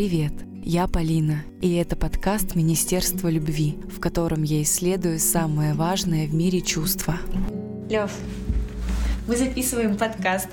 Привет! Я Полина, и это подкаст Министерства любви, в котором я исследую самое важное в мире чувства. Лев, мы записываем подкаст.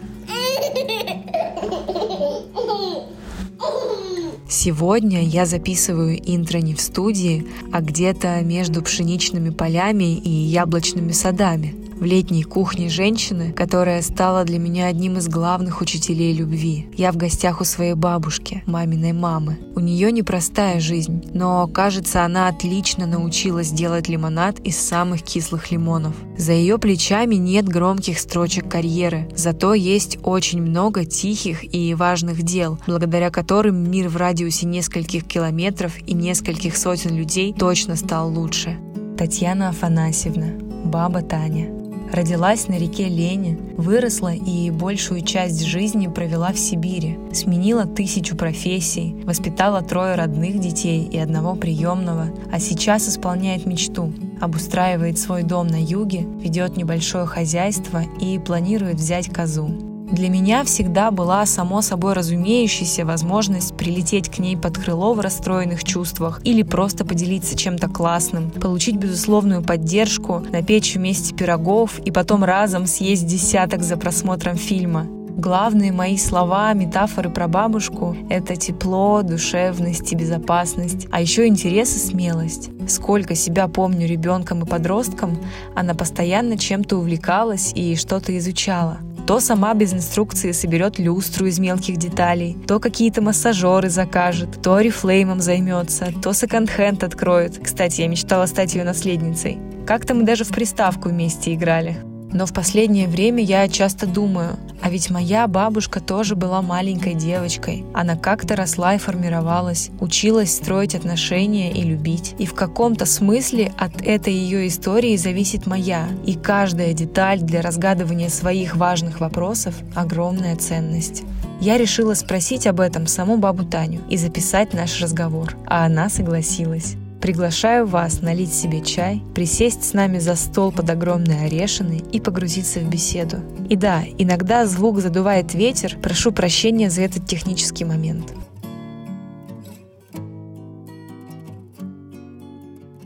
Сегодня я записываю интро не в студии, а где-то между пшеничными полями и яблочными садами в летней кухне женщины, которая стала для меня одним из главных учителей любви. Я в гостях у своей бабушки, маминой мамы. У нее непростая жизнь, но, кажется, она отлично научилась делать лимонад из самых кислых лимонов. За ее плечами нет громких строчек карьеры, зато есть очень много тихих и важных дел, благодаря которым мир в радиусе нескольких километров и нескольких сотен людей точно стал лучше. Татьяна Афанасьевна, баба Таня. Родилась на реке Лени, выросла и большую часть жизни провела в Сибири, сменила тысячу профессий, воспитала трое родных детей и одного приемного, а сейчас исполняет мечту, обустраивает свой дом на юге, ведет небольшое хозяйство и планирует взять козу. Для меня всегда была само собой разумеющаяся возможность прилететь к ней под крыло в расстроенных чувствах или просто поделиться чем-то классным, получить безусловную поддержку, напечь вместе пирогов и потом разом съесть десяток за просмотром фильма. Главные мои слова, метафоры про бабушку — это тепло, душевность и безопасность, а еще интерес и смелость. Сколько себя помню ребенком и подростком, она постоянно чем-то увлекалась и что-то изучала. То сама без инструкции соберет люстру из мелких деталей, то какие-то массажеры закажет, то орифлеймом займется, то секонд-хенд откроет. Кстати, я мечтала стать ее наследницей. Как-то мы даже в приставку вместе играли. Но в последнее время я часто думаю, а ведь моя бабушка тоже была маленькой девочкой. Она как-то росла и формировалась, училась строить отношения и любить. И в каком-то смысле от этой ее истории зависит моя. И каждая деталь для разгадывания своих важных вопросов – огромная ценность. Я решила спросить об этом саму бабу Таню и записать наш разговор, а она согласилась. Приглашаю вас налить себе чай, присесть с нами за стол под огромной орешиной и погрузиться в беседу. И да, иногда звук задувает ветер, прошу прощения за этот технический момент.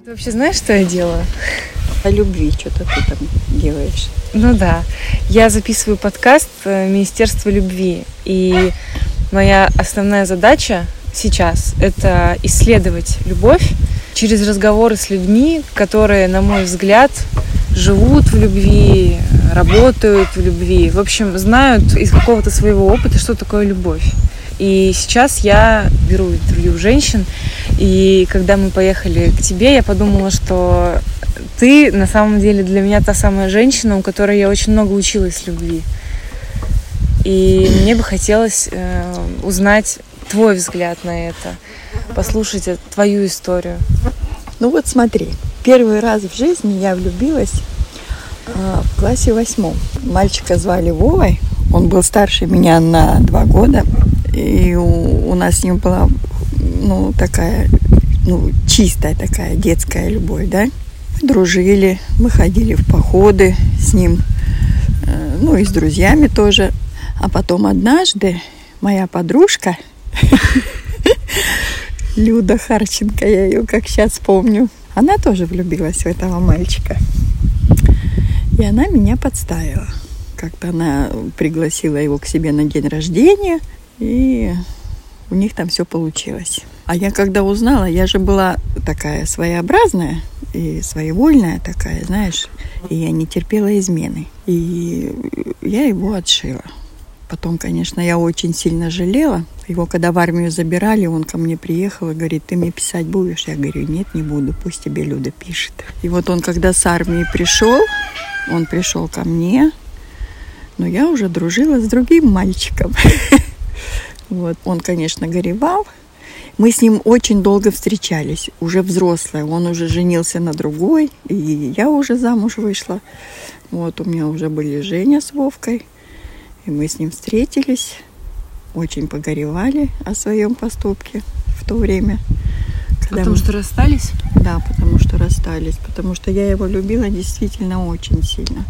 Ты вообще знаешь, что я делаю? О любви что-то ты там делаешь. Ну да, я записываю подкаст э, Министерства любви, и моя основная задача сейчас — это исследовать любовь через разговоры с людьми, которые, на мой взгляд, живут в любви, работают в любви, в общем, знают из какого-то своего опыта, что такое любовь. И сейчас я беру интервью женщин, и когда мы поехали к тебе, я подумала, что ты на самом деле для меня та самая женщина, у которой я очень много училась любви. И мне бы хотелось э, узнать твой взгляд на это, послушать твою историю. Ну вот смотри, первый раз в жизни я влюбилась э, в классе восьмом. Мальчика звали Вовой, он был старше меня на два года, и у, у нас с ним была ну такая ну чистая такая детская любовь, да. Дружили, мы ходили в походы с ним, э, ну и с друзьями тоже. А потом однажды моя подружка Люда Харченко, я ее как сейчас помню. Она тоже влюбилась в этого мальчика. И она меня подставила. Как-то она пригласила его к себе на день рождения, и у них там все получилось. А я когда узнала, я же была такая своеобразная и своевольная такая, знаешь, и я не терпела измены. И я его отшила. Потом, конечно, я очень сильно жалела. Его когда в армию забирали, он ко мне приехал и говорит, ты мне писать будешь? Я говорю, нет, не буду, пусть тебе Люда пишет. И вот он, когда с армии пришел, он пришел ко мне, но я уже дружила с другим мальчиком. Вот. Он, конечно, горевал. Мы с ним очень долго встречались, уже взрослые. Он уже женился на другой, и я уже замуж вышла. Вот у меня уже были Женя с Вовкой. И мы с ним встретились, очень погоревали о своем поступке в то время. Потому мы... что расстались? Да, потому что расстались. Потому что я его любила действительно очень сильно.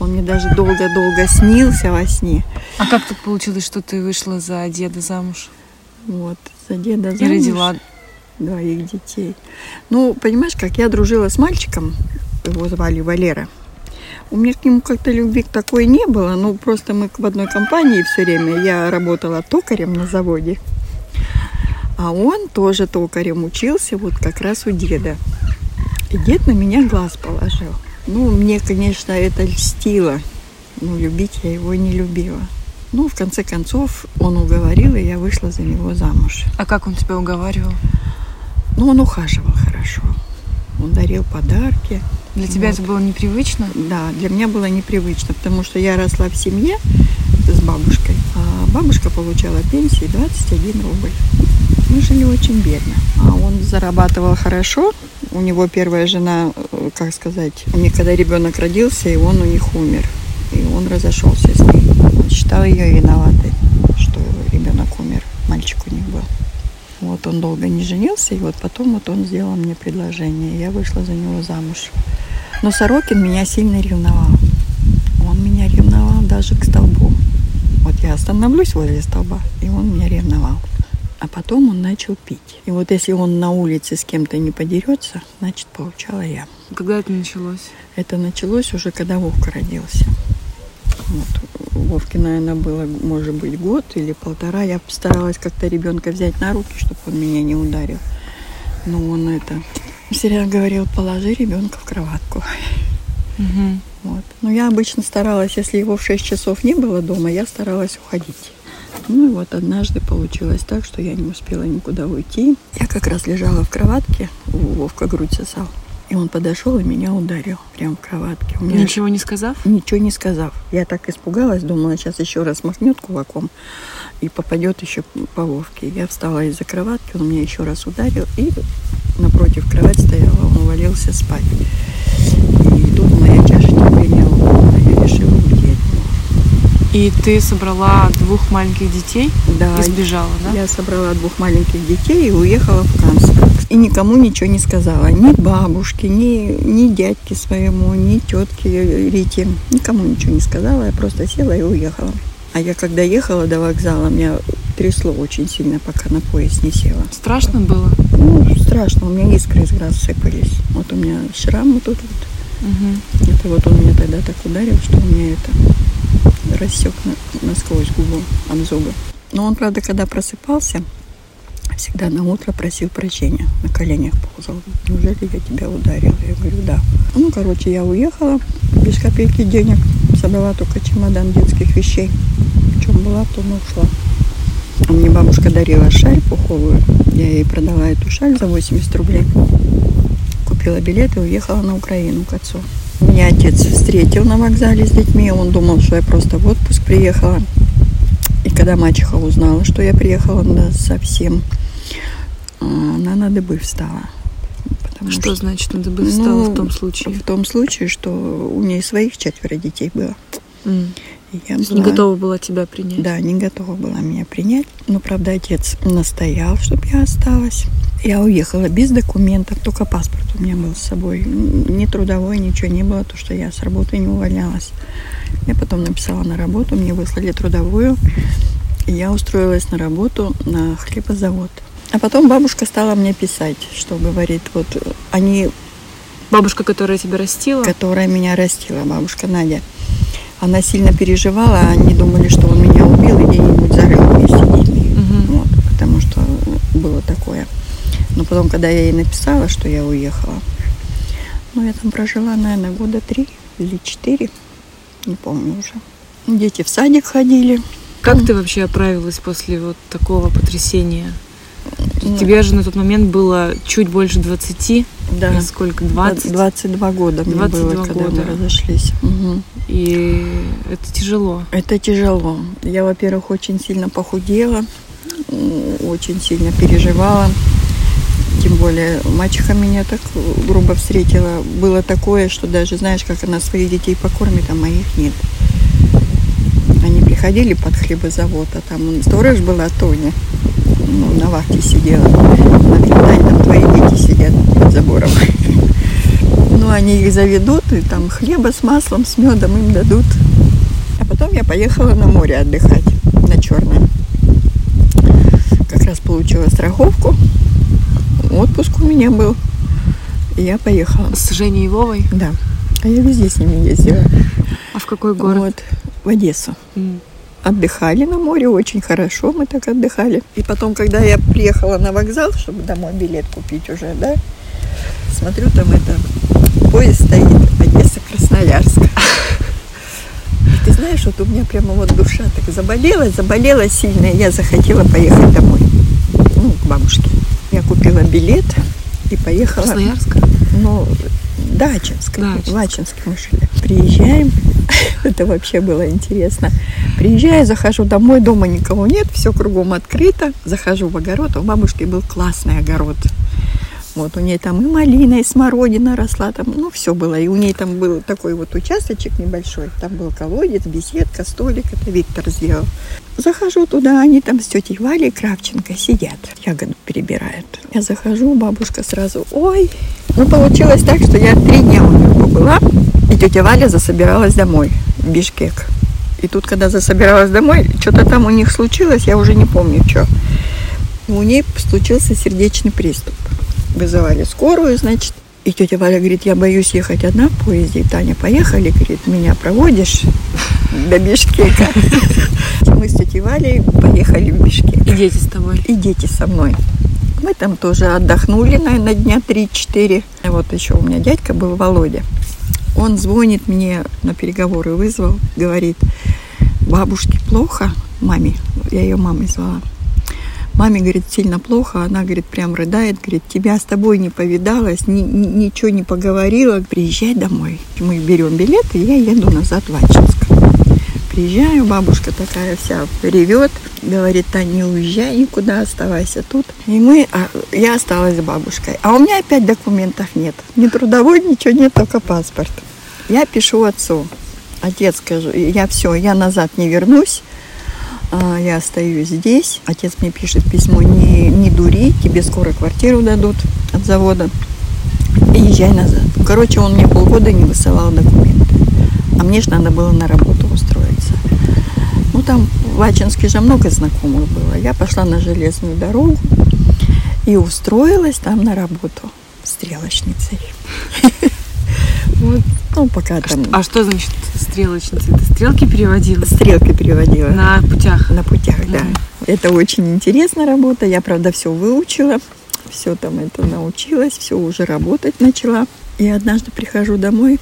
Он мне даже долго-долго снился во сне. А как так получилось, что ты вышла за деда замуж? Вот, за деда И замуж. родила. двоих детей. Ну, понимаешь, как я дружила с мальчиком, его звали Валера. У меня к нему как-то любви такой не было, ну, просто мы в одной компании все время. Я работала токарем на заводе, а он тоже токарем учился, вот как раз у деда. И дед на меня глаз положил. Ну, мне, конечно, это льстило, но любить я его не любила. Ну, в конце концов, он уговорил, и я вышла за него замуж. А как он тебя уговаривал? Ну, он ухаживал хорошо. Он дарил подарки. Для тебя Вот. это было непривычно? Да, для меня было непривычно, потому что я росла в семье с бабушкой, а бабушка получала пенсии 21 рубль. Мы жили очень бедно. А он зарабатывал хорошо. У него первая жена, э, как сказать, у них когда ребенок родился, и он у них умер. И он разошелся с ней. Он считал ее виноватой, что ребенок умер, мальчик у них был. Вот он долго не женился, и вот потом вот он сделал мне предложение. Я вышла за него замуж. Но Сорокин меня сильно ревновал. Он меня ревновал даже к столбу. Вот я остановлюсь возле столба, и он меня ревновал. А потом он начал пить. И вот если он на улице с кем-то не подерется, значит, получала я. Когда это началось? Это началось уже, когда Вовка родился. Вот. Вовке, наверное, было, может быть, год или полтора. Я старалась как-то ребенка взять на руки, чтобы он меня не ударил. Но он это... Всегда говорил, положи ребенка в кроватку. Угу. Вот. Но я обычно старалась, если его в 6 часов не было дома, я старалась уходить. Ну и вот однажды получилось так, что я не успела никуда уйти. Я как раз лежала в кроватке, у Вовка грудь сосал. И он подошел и меня ударил прямо в кроватке. У меня Ничего не сказав? Ничего не сказав. Я так испугалась, думала, сейчас еще раз махнет кулаком и попадет еще по Вовке. Я встала из-за кроватки, он меня еще раз ударил, и напротив кровать стояла, он увалился спать. И тут моя чаша терпения лопнула, я решила уйти от него. И ты собрала двух маленьких детей Да, и сбежала, да? я собрала двух маленьких детей и уехала в Канск. И никому ничего не сказала. Ни бабушке, ни, ни дядьке своему, ни тетке Рите. Никому ничего не сказала. Я просто села и уехала. А я когда ехала до вокзала, меня трясло очень сильно, пока на поезд не села. Страшно было? Ну, страшно. У меня искры из глаз сыпались. Вот у меня шрам тут вот. Угу. Это вот он меня тогда так ударил, что у меня это рассек на- насквозь губу от зуба. Но он, правда, когда просыпался, всегда на утро просил прощения, на коленях ползал. Неужели я тебя ударила? Я говорю, да. Ну, короче, я уехала без копейки денег, собрала только чемодан детских вещей. В чем была, в том и ушла. А Мне бабушка дарила шаль пуховую. Я ей продала эту шаль за 80 рублей. Купила билет и уехала на Украину к отцу. Меня отец встретил на вокзале с детьми. Он думал, что я просто в отпуск приехала. И когда мачеха узнала, что я приехала да, совсем, а, она на дыбы встала. Потому Что значит надо бы встала Ну, в том случае? В том случае, что у нее своих четверо детей было. М. Я была- Не готова была тебя принять? Да, не готова была меня принять. Но, правда, отец настоял, чтобы я осталась. Я уехала без документов, только паспорт у меня был с собой. Ни трудовой, ничего не было, то, что я с работы не увольнялась. Я потом написала на работу, мне выслали трудовую. И я устроилась на работу на хлебозавод. А потом бабушка стала мне писать, что говорит, вот э, они Бабушка, которая тебя растила? которая меня растила, бабушка Надя. Она сильно переживала, они думали, что он меня убил и где-нибудь зарыл вместе с детьми. Мгм. Вот, потому что было такое. Но потом, когда я ей написала, что я уехала, ну, я там прожила, наверное, года три или четыре, не помню уже. Дети в садик ходили. Как ты вообще оправилась после вот такого потрясения? Ну, Тебе же на тот момент было чуть больше 20, да, или сколько, 20? 22 года мне 22 было, когда года. мы разошлись. Мгм. И это тяжело. Это тяжело. Я, во-первых, очень сильно похудела, очень сильно переживала. Тем более мачеха меня так грубо встретила. Было такое, что даже знаешь, как она своих детей покормит, а моих нет. Они приходили под хлебозавод, а там сторож была Тоня. Ну, на вахте сидела. Говорит, Тань, там твои дети сидят под забором. Ну, они их заведут, и там хлеба с маслом, с медом им дадут. А потом я поехала на море отдыхать, на Черное. Как раз получила страховку. Отпуск у меня был. И я поехала. С Женей Вовой? Да. А я везде с ними ездила. А в какой город? Вот, в Одессу. М. Отдыхали на море, очень хорошо мы так отдыхали. И потом, когда я приехала на вокзал, чтобы домой билет купить уже, да, смотрю, там это, поезд стоит, Одесса-Красноярск. И ты знаешь, вот у меня прямо вот душа так заболела, заболела сильно, и я захотела поехать домой, ну, к бабушке. Я купила билет и поехала. Красноярск? Ну, Дачинск. Дачинск. В Ачинске мы жили. Приезжаем. Это вообще было интересно. Приезжаю, захожу домой, дома никого нет, все кругом открыто. Захожу в огород, а у бабушки был классный огород. Вот у ней там и малина, и смородина росла, там, ну, все было. И у ней там был такой вот участочек небольшой. Там был колодец, беседка, столик. Это Виктор сделал. Захожу туда, они там с тетей Валей Кравченко сидят, ягоду перебирают. Я захожу, бабушка сразу, ой. Ну, получилось так, что я три дня у нее побыла, и тетя Валя засобиралась домой, в Бишкек. И тут, когда засобиралась домой, что-то там у них случилось, я уже не помню, что. У ней случился сердечный приступ. Вызывали скорую, значит. И тетя Валя говорит, я боюсь ехать одна в поезде. И Таня, поехали, говорит, меня проводишь до Бишкека. Мы с тетей Валей поехали в Бишкек. И дети с тобой? И дети со мной. Мы там тоже отдохнули, наверное, дня 3-4. И Вот еще у меня дядька был, Володя. Он звонит мне на переговоры, вызвал, говорит, бабушке плохо, маме, я ее мамой звала. Маме, говорит, сильно плохо, она, говорит, прям рыдает, говорит, тебя с тобой не повидалась, ни- ни- ничего не поговорила, приезжай домой. Мы берем билет, и я еду назад в Ачинск. Приезжаю, бабушка такая вся ревет, говорит, Тань, не уезжай никуда, оставайся тут. И мы, а, я осталась с бабушкой. А у меня опять документов нет. Ни трудовой, ничего нет, только паспорт. Я пишу отцу. Отец, скажу, я все, я назад не вернусь. А, Я остаюсь здесь. Отец мне пишет письмо, не, не дури, тебе скоро квартиру дадут от завода. И езжай назад. Короче, он мне полгода не высылал документы. А мне же надо было на работу устроиться. Там в Ачинске же много знакомых было. Я пошла на железную дорогу и устроилась там на работу стрелочницей. Вот, ну, пока там А что значит стрелочница? Ты стрелки переводила? стрелки переводила. На путях? На путях, да. Это очень интересная работа. Я, правда, все выучила, все там это научилась, все уже работать начала. И однажды прихожу домой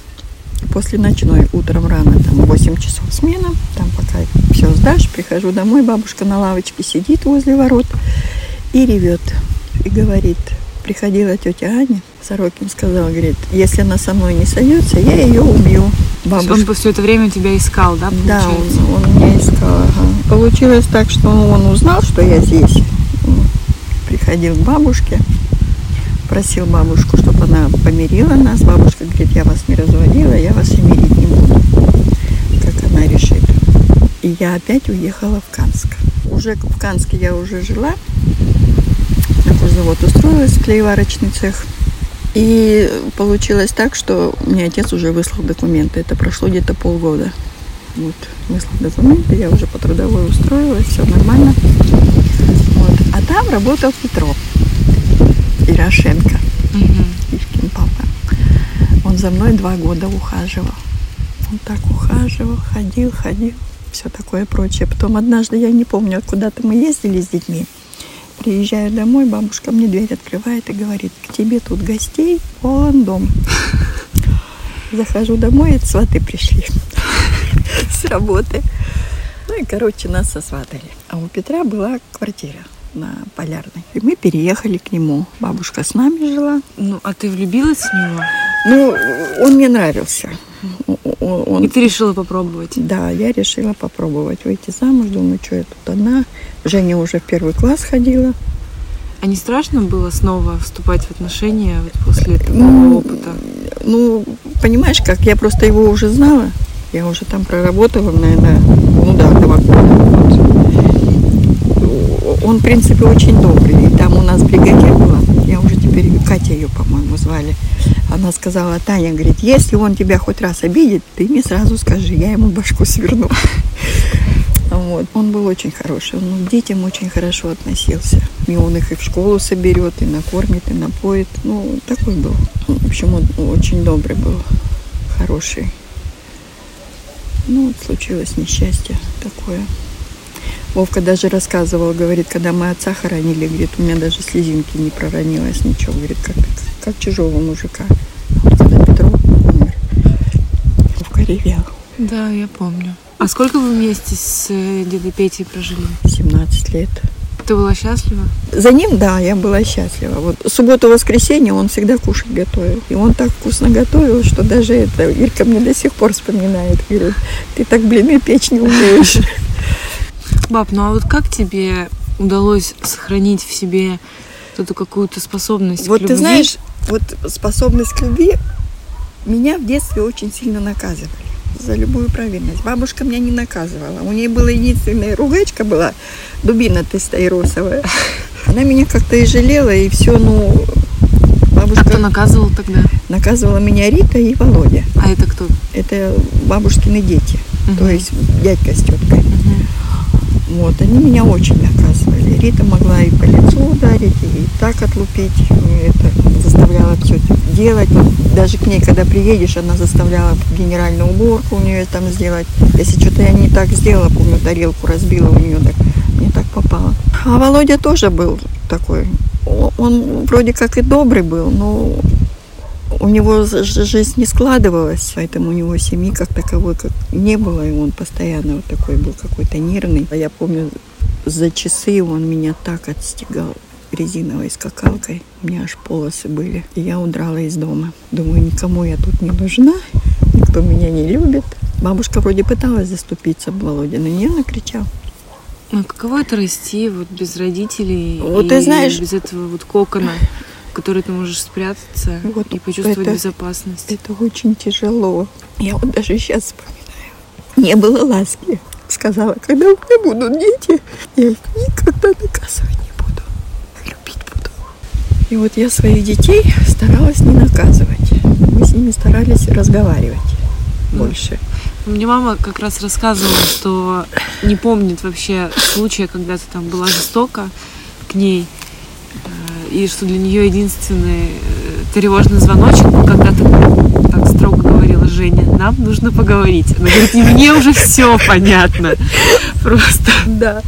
после ночной, утром рано, там 8 часов смена, там пока все сдашь, прихожу домой, бабушка на лавочке сидит возле ворот и ревет. И говорит, приходила тетя Аня, Сорокин сказал, говорит, если она со мной не сойдется, я ее убью. Бабушка Он все это время тебя искал, да, да, получается? он, он меня искал. ага. Получилось так, что он узнал, что я здесь. Приходил к бабушке, просил бабушку, чтобы она помирила нас. Бабушка говорит, я вас не разводила, я вас и мирить не буду, как она решит. И я опять уехала в Канск. Уже в Канске я уже жила. На кожзавод устроилась, клееварочный цех. И получилось так, что мне отец уже выслал документы. Это прошло где-то полгода. Вот, выслал документы, я уже по трудовой устроилась, все нормально. Вот. А там работал Петров Ирошенко, Мгм. Ивкин папа. Он за мной два года ухаживал. Он так ухаживал, ходил, ходил, все такое прочее. Потом однажды, я не помню, куда-то мы ездили с детьми. Приезжаю домой, бабушка мне дверь открывает и говорит, к тебе тут гостей полон дом. Захожу домой, это сваты пришли с работы. Ну и, короче, нас сосватали. А у Петра была квартира на Полярной. И мы переехали к нему. Бабушка с нами жила. Ну, а ты влюбилась в него? Ну, он мне нравился. Он, И ты решила попробовать? Да, я решила попробовать выйти замуж. Думаю, что я тут одна. Женя уже в первый класс ходила. А не страшно было снова вступать в отношения вот после Ну, такого опыта? Ну, понимаешь, как я просто его уже знала. Я уже там проработала, наверное, ну да, два года. Вот. Он, в принципе, очень добрый. И там у нас бригадир была, я уже теперь, Катя ее, по-моему, звали. Она сказала, Таня, говорит, если он тебя хоть раз обидит, ты мне сразу скажи, я ему башку сверну. Вот. Он был очень хороший, он к детям очень хорошо относился. И он их и в школу соберет, и накормит, и напоит. Ну, такой был. В общем, он очень добрый был, хороший. Ну, вот случилось несчастье такое. Вовка даже рассказывал, говорит, когда мы отца хоронили, говорит, у меня даже слезинки не проронилось, ничего, говорит, как, как чужого мужика. Вот когда Петров умер, Вовка ревел. Да, я помню. А сколько вы вместе с э, дедой Петей прожили? 17 лет. Ты была счастлива? За ним, да, я была счастлива. Вот субботу-воскресенье он всегда кушать готовил. И он так вкусно готовил, что даже это Ирка мне до сих пор вспоминает. Говорит, ты так блины печь не умеешь. Баб, ну а вот как тебе удалось сохранить в себе эту какую-то способность Вот к любви? ты знаешь, вот способность к любви меня в детстве очень сильно наказывали за любую провинность. Бабушка меня не наказывала. У нее была единственная ругачка была, дубина тестайросовая. Она меня как-то и жалела, и все, ну, А бабушка кто наказывал тогда? наказывала меня Рита и Володя. А это кто? Это бабушкины дети, то Мгм. есть дядька с теткой. Мгм. Вот, они меня очень наказывали. Рита могла и по лицу ударить, и так отлупить. Это заставляла все делать. Даже к ней, когда приедешь, она заставляла генеральную уборку у нее там сделать. Если что-то я не так сделала, помню, тарелку разбила у нее, так не так попало. А Володя тоже был такой. Он вроде как и добрый был, но у него жизнь не складывалась, поэтому у него семьи как таковой как не было, и он постоянно вот такой был какой-то нервный. А я помню, за часы он меня так отстегал резиновой скакалкой. У меня аж полосы были. И я удрала из дома. Думаю, никому я тут не нужна, никто меня не любит. Бабушка вроде пыталась заступиться, Володя на нее накричал. Ну, каково это расти вот без родителей Вот и ты знаешь- без этого вот кокона, в который ты можешь спрятаться Вот и почувствовать это- безопасность? Это очень тяжело. Я вот даже сейчас вспоминаю. Не было ласки. Сказала, когда у меня будут дети, я их никогда наказывать не буду. Любить буду. И вот я своих детей старалась не наказывать. Мы с ними старались разговаривать больше. Мне мама как раз рассказывала, что не помнит вообще случая, когда ты там была жестока к ней, и что для нее единственный э, тревожный звоночек был, когда ты так строго говорила, Женя, нам нужно поговорить. Она говорит, и мне уже все понятно. Просто. Да.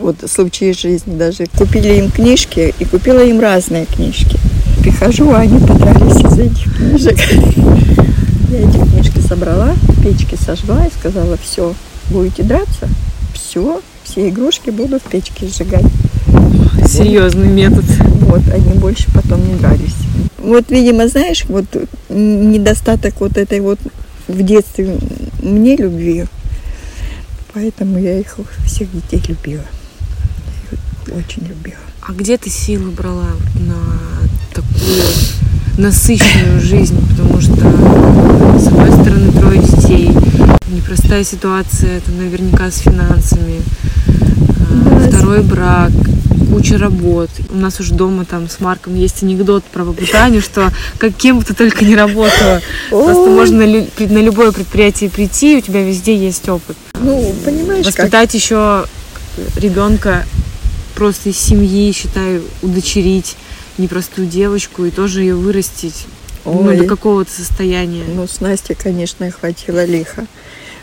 Вот случаи жизни даже. Купили им книжки и купила им разные книжки. Прихожу, а они подрались из этих книжек. Я эти книжки собрала, в печке сожгла и сказала, все, будете драться, все, все игрушки буду в печке сжигать. Серьезный метод. Вот, они больше потом не дрались. Вот, видимо, знаешь, вот недостаток вот этой вот в детстве мне любви, поэтому я их всех детей любила. Очень любила. А где ты силы брала на такую насыщенную жизнь? Потому что, с одной стороны, трое детей, непростая ситуация, это наверняка с финансами, а, Да, второй брак, куча работ. У нас уже дома там с Марком есть анекдот про Таню, что каким бы ты только не работала, просто можно на лю- на любое предприятие прийти, и у тебя везде есть опыт. Ну, понимаешь, как? Воспитать еще ребенка просто из семьи, считаю, удочерить непростую девочку и тоже ее вырастить ну, Ой. до какого-то состояния. Ну, с Настей, конечно, хватило лихо.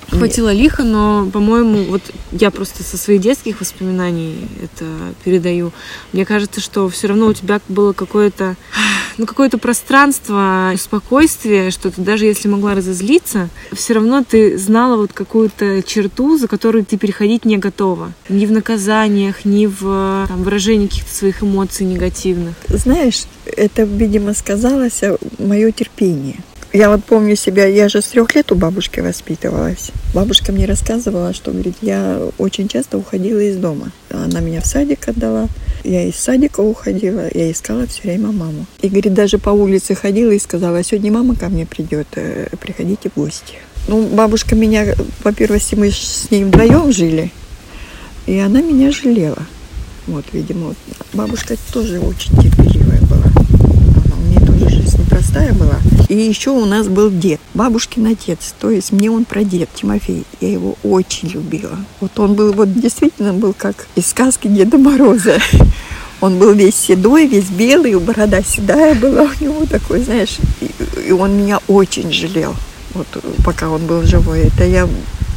Хватило лихо, но, по-моему, вот я просто со своих детских воспоминаний это передаю. Мне кажется, что все равно у тебя было какое-то ну, какое-то пространство, спокойствие, что ты даже если могла разозлиться, все равно ты знала вот какую-то черту, за которую ты переходить не готова. Ни в наказаниях, ни в там, выражении каких-то своих эмоций негативных. Знаешь, это, видимо, сказалось мое терпение. Я вот помню себя, я же с трех лет у бабушки воспитывалась. Бабушка мне рассказывала, что, говорит, я очень часто уходила из дома. Она меня в садик отдала. Я из садика уходила, я искала все время маму. И, говорит, даже по улице ходила и сказала, сегодня мама ко мне придет, э, приходите в гости. Ну, бабушка меня, по первости, мы с ней вдвоем жили, и она меня жалела. Вот, видимо, бабушка тоже очень терпеливая была. Она мне тоже жизнь непростая была. И еще у нас был дед, бабушкин отец. То есть мне он про дед Тимофей. Я его очень любила. Вот он был, вот действительно был как из сказки Деда Мороза. Он был весь седой, весь белый, борода седая была у него такой, знаешь, и, и он меня очень жалел, вот пока он был живой. Это я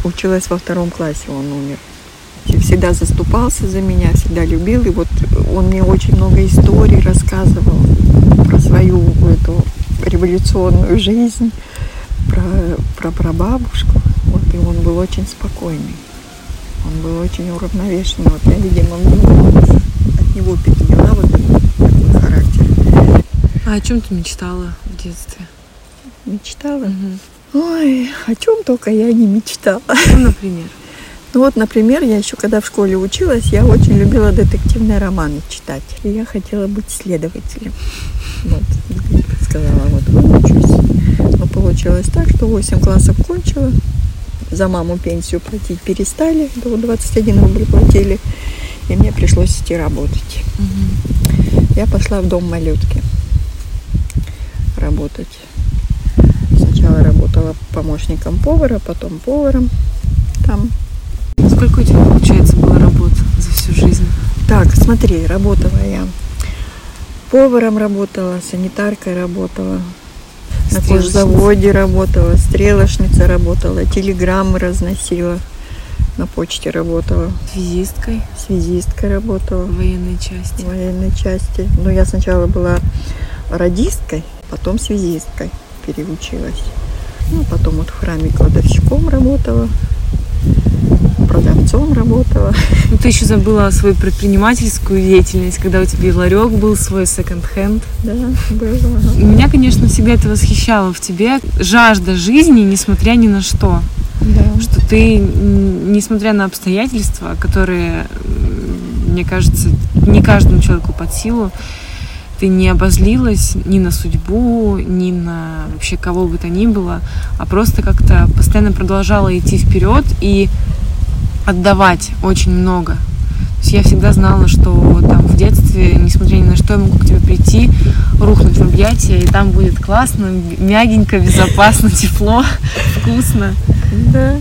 училась во втором классе, он умер. Всегда заступался за меня, всегда любил. И вот он мне очень много историй рассказывал свою эту революционную жизнь, про, про прабабушку. Вот, и он был очень спокойный. Он был очень уравновешенный. Вот я, видимо, от него переняла вот такой, характер. А о чем ты мечтала в детстве? Мечтала? Угу. Ой, о чем только я не мечтала. Ну, например? Ну вот, например, я еще когда в школе училась, я очень любила детективные романы читать. И я хотела быть следователем. Вот, сказала, вот выучусь. Но получилось так, что 8 классов кончила, за маму пенсию платить перестали, до 21 рубль платили, и мне пришлось идти работать. Угу. Я пошла в дом малютки работать. Сначала работала помощником повара, потом поваром там Сколько у тебя, получается, было работ за всю жизнь? Так, смотри, работала я. Поваром работала, санитаркой работала, на кожзаводе работала, стрелочница работала, телеграммы разносила, на почте работала. Связисткой? Связисткой работала. В военной части? В военной части. Но я сначала была радисткой, потом связисткой переучилась. Ну, потом вот в храме кладовщиком работала продавцом работала. Ну, ты еще забыла свою предпринимательскую деятельность, когда у тебя ларек был свой секонд-хенд. Да, было. Меня, конечно, всегда это восхищало в тебе. Жажда жизни, несмотря ни на что. Да. Что ты, несмотря на обстоятельства, которые, мне кажется, не каждому человеку под силу, ты не обозлилась ни на судьбу, ни на вообще кого бы то ни было, а просто как-то постоянно продолжала идти вперед и отдавать очень много. То есть я всегда знала, что там в детстве, несмотря ни на что, я могу к тебе прийти, рухнуть в объятия, и там будет классно, мягенько, безопасно, тепло, вкусно. Да.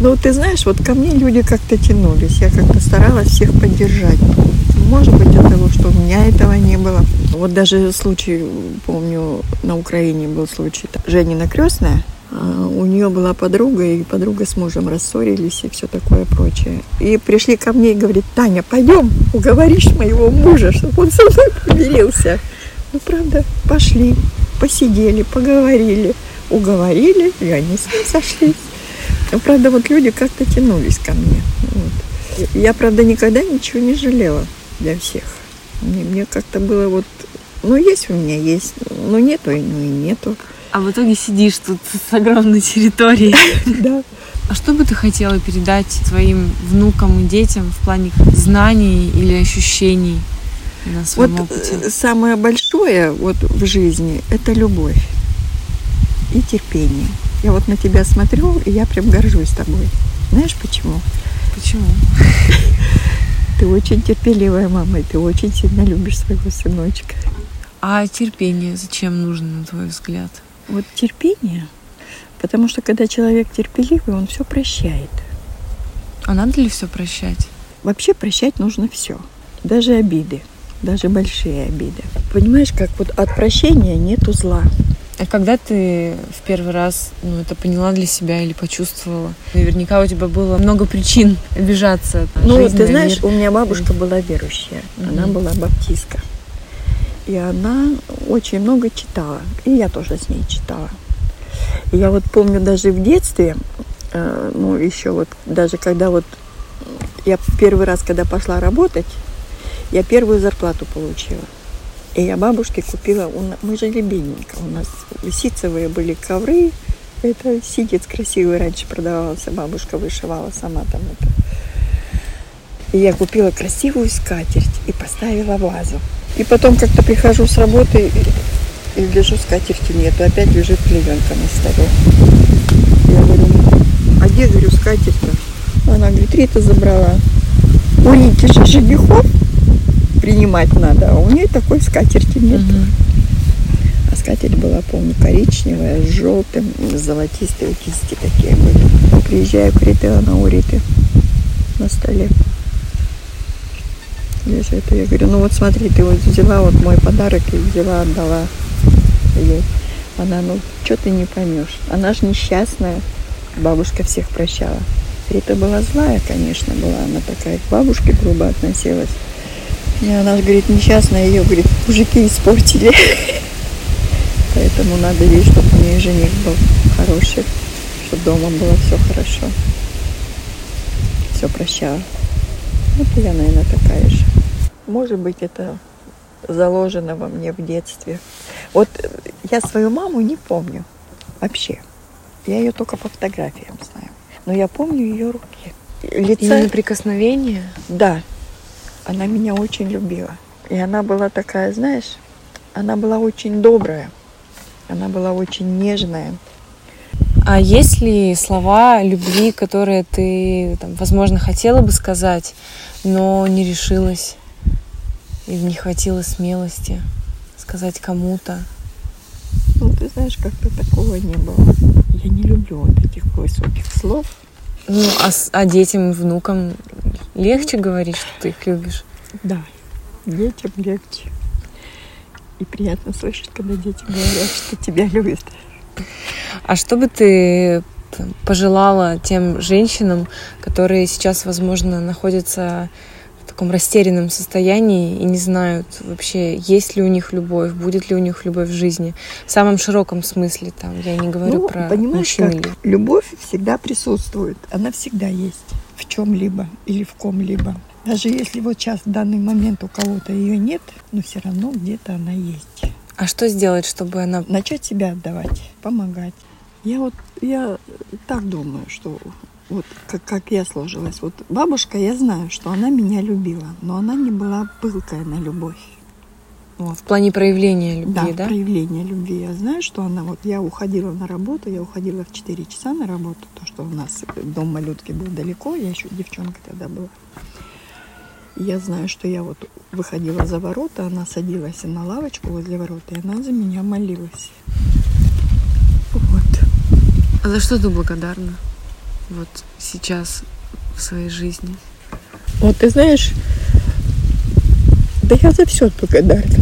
Ну, ты знаешь, вот ко мне люди как-то тянулись. Я как-то старалась всех поддержать. Может быть, от того, что у меня этого не было. Вот даже случай, помню, на Украине был случай. Женина крестная, у нее была подруга, и подруга с мужем рассорились и все такое прочее. И пришли ко мне и говорит, Таня, пойдем, уговоришь моего мужа, чтобы он со мной помирился. Ну, правда, пошли, посидели, поговорили, уговорили, и они с ним сошлись. Ну, правда, вот люди как-то тянулись ко мне. Вот. Я, правда, никогда ничего не жалела для всех. Мне, мне как-то было вот, ну, есть у меня, есть, ну, нету, ну, и нету. А в итоге сидишь тут с огромной территорией. Да. А что бы ты хотела передать своим внукам и детям в плане знаний или ощущений на своем вот опыте? Э, самое большое вот в жизни – это любовь и терпение. Я вот на тебя смотрю, и я прям горжусь тобой. Знаешь почему? Почему? Ты очень терпеливая мама, и ты очень сильно любишь своего сыночка. А терпение зачем нужно, на твой взгляд? Вот терпение, потому что когда человек терпеливый, он все прощает. А надо ли все прощать? Вообще прощать нужно все, даже обиды, даже большие обиды. Понимаешь, как вот от прощения нету зла. А когда ты в первый раз ну, это поняла для себя или почувствовала? Наверняка у тебя было много причин обижаться. Ну, жизнь, ты знаешь, мир. у меня бабушка была верующая. Mm-hmm. Она была баптистка. И она очень много читала. И я тоже с ней читала. Я вот помню даже в детстве, э, ну, еще вот, даже когда вот я первый раз, когда пошла работать, я первую зарплату получила. И я бабушке купила, мы жили бедненько, у нас ситцевые были ковры, это ситец красивый раньше продавался, бабушка вышивала сама там это. И я купила красивую скатерть и поставила вазу. И потом как-то прихожу с работы и, и гляжу, скатерти нету, опять лежит клеенка на столе. Я говорю, а где, говорю, скатерть-то? Она говорит, Рита забрала. У Рики же женихов принимать надо, а у нее такой скатерти нет. Мгм. А Скатерть была, помню, коричневая, с желтым, золотистые кисти такие были. Приезжаю к Рите, она у Риты на столе лежит. Я говорю, ну вот смотри, ты вот взяла вот мой подарок и взяла, отдала ей. Она, ну, что ты не поймешь? Она же несчастная. Бабушка всех прощала. Рита была злая, конечно, была. Она такая к бабушке грубо относилась. И она же, говорит, несчастная ее, говорит, мужики испортили. Поэтому надо ей, чтобы у нее жених был хороший, чтобы дома было все хорошо. Все прощала. Вот я, наверное, такая же. Может быть, это заложено во мне в детстве. Вот я свою маму не помню вообще. Я ее только по фотографиям знаю. Но я помню ее руки. Лица... Именно прикосновение? Да. Она меня очень любила. И она была такая, знаешь, она была очень добрая. Она была очень нежная. А есть ли слова любви, которые ты, там, возможно, хотела бы сказать, но не решилась? Или не хватило смелости сказать кому-то? Ну, ты знаешь, как-то такого не было. Я не люблю вот этих высоких слов. Ну, а, а детям, внукам легче говорить, что ты их любишь? Да, детям легче. И приятно слышать, когда дети говорят, что тебя любят. А что бы ты пожелала тем женщинам, которые сейчас, возможно, находятся в таком растерянном состоянии и не знают вообще, есть ли у них любовь, будет ли у них любовь в жизни. В самом широком смысле, там, я не говорю ну, про понимаешь, мужчин. Как? Любовь всегда присутствует, она всегда есть в чем-либо или в ком-либо. Даже если вот сейчас в данный момент у кого-то ее нет, но все равно где-то она есть. А что сделать, чтобы она... Начать себя отдавать, помогать. Я вот, я так думаю, что вот как, как я сложилась. Вот бабушка, я знаю, что она меня любила, но она не была пылкая на любовь. Вот. В плане проявления любви, да? Да, проявления любви. Я знаю, что она вот, я уходила на работу, я уходила в 4 часа на работу, то, что у нас дом малютки был далеко, я еще девчонка тогда была. Я знаю, что я вот выходила за ворота, она садилась на лавочку возле ворот, и она за меня молилась. А за что ты благодарна? Вот сейчас в своей жизни. Вот ты знаешь, да я за все благодарна.